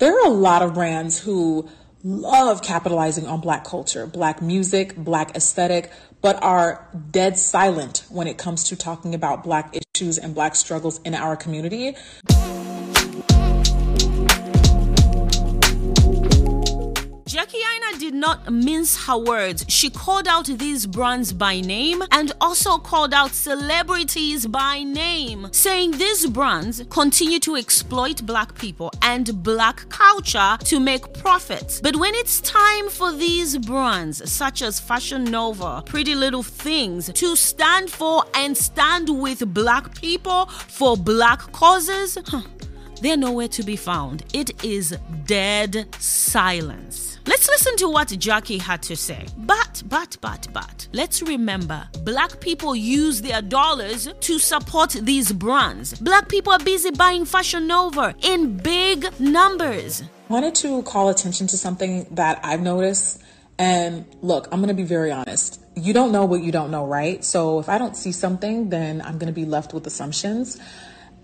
There are a lot of brands who love capitalizing on black culture, black music, black aesthetic, but are dead silent when it comes to talking about black issues and black struggles in our community. Jackie Aina did not mince her words. She called out these brands by name and also called out celebrities by name, saying these brands continue to exploit black people and black culture to make profits. But when it's time for these brands, such as Fashion Nova, Pretty Little Things, to stand for and stand with black people for black causes, huh, they're nowhere to be found. It is dead silence. Let's listen to what Jackie had to say. But, but, but, but, let's remember black people use their dollars to support these brands. Black people are busy buying Fashion Nova in big numbers. I wanted to call attention to something that I've noticed. And look, I'm going to be very honest. You don't know what you don't know, right? So if I don't see something, then I'm going to be left with assumptions.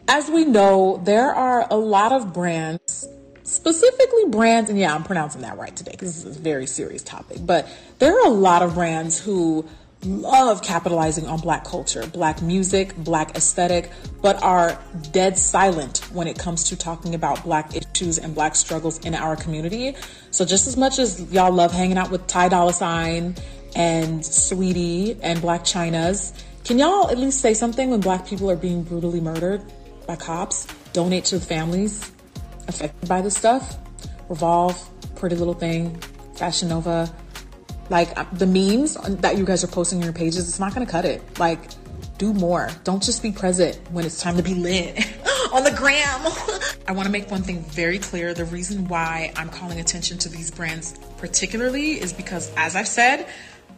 As we know, there are a lot of brands specifically brands, and yeah, I'm pronouncing that right today because this is a very serious topic, but there are a lot of brands who love capitalizing on black culture, black music, black aesthetic, but are dead silent when it comes to talking about black issues and black struggles in our community. So just as much as y'all love hanging out with Ty Dolla Sign and Saweetie and Blac Chynas, can y'all at least say something when black people are being brutally murdered by cops? Donate to the families affected by this stuff. Revolve, Pretty Little Thing, Fashion Nova, like uh, the memes that you guys are posting on your pages, it's not gonna cut it. Like, do more. Don't just be present when it's time to be lit on the gram. I wanna make one thing very clear. The reason why I'm calling attention to these brands particularly is because, as I've said,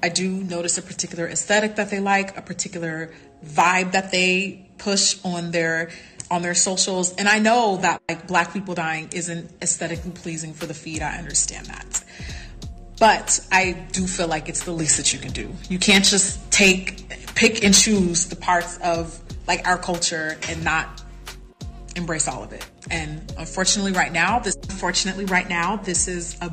I do notice a particular aesthetic that they like, a particular vibe that they push on their on their socials. And I know that like black people dying isn't aesthetically pleasing for the feed. I understand that. But I do feel like it's the least that you can do. You can't just take, pick and choose the parts of like our culture and not embrace all of it. And unfortunately, right now, this unfortunately right now, this is a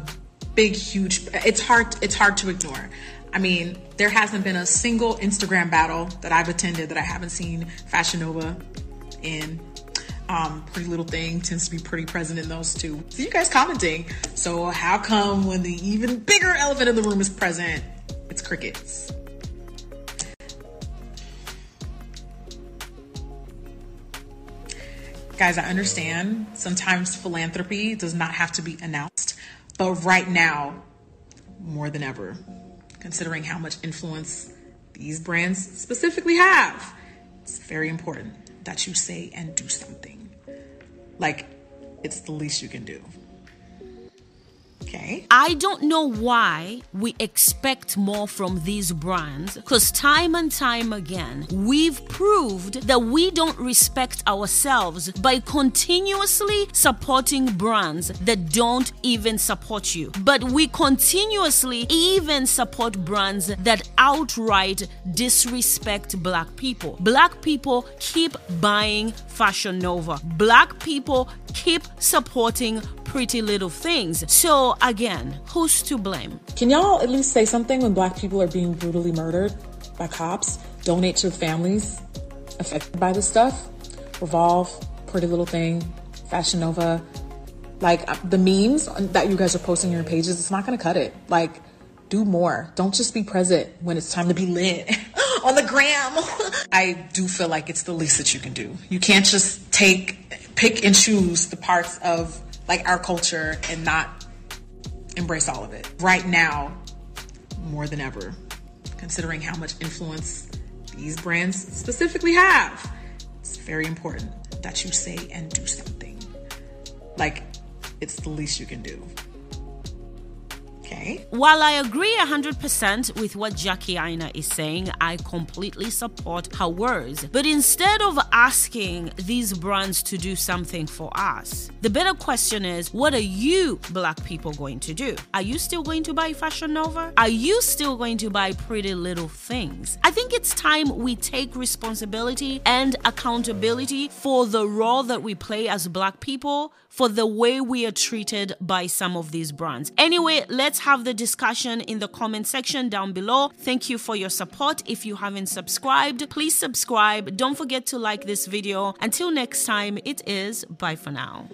big, huge. It's hard. It's hard to ignore. I mean, there hasn't been a single Instagram battle that I've attended that I haven't seen Fashion Nova in. Um, Pretty Little Thing tends to be pretty present in those two. See you guys commenting. So how come when the even bigger elephant in the room is present, it's crickets? Guys, I understand sometimes philanthropy does not have to be announced, but right now, more than ever, considering how much influence these brands specifically have, it's very important that you say and do something. Like, it's the least you can do. Okay. I don't know why we expect more from these brands because time and time again, we've proved that we don't respect ourselves by continuously supporting brands that don't even support you. But we continuously even support brands that outright disrespect black people. Black people keep buying Fashion Nova, black people keep supporting pretty little things. So, again, who's to blame? Can y'all at least say something when black people are being brutally murdered by cops? Donate to the families affected by this stuff. Revolve, Pretty Little Thing, Fashion Nova. Like uh, the memes that you guys are posting on your pages, it's not gonna cut it. Like, do more. Don't just be present when it's time to be lit on the gram. I do feel like it's the least that you can do. You can't just take, pick and choose the parts of like our culture and not embrace all of it. Right now, more than ever, considering how much influence these brands specifically have, it's very important that you say and do something. Like, it's the least you can do. Okay. While I agree 100% with what Jackie Aina is saying, I completely support her words. But instead of asking these brands to do something for us, the better question is what are you, black people, going to do? Are you still going to buy Fashion Nova? Are you still going to buy Pretty Little Things? I think it's time we take responsibility and accountability for the role that we play as black people, for the way we are treated by some of these brands. Anyway, let's have the discussion in the comment section down below. Thank you for your support. If you haven't subscribed, please subscribe. Don't forget to like this video. Until next time, it is bye for now.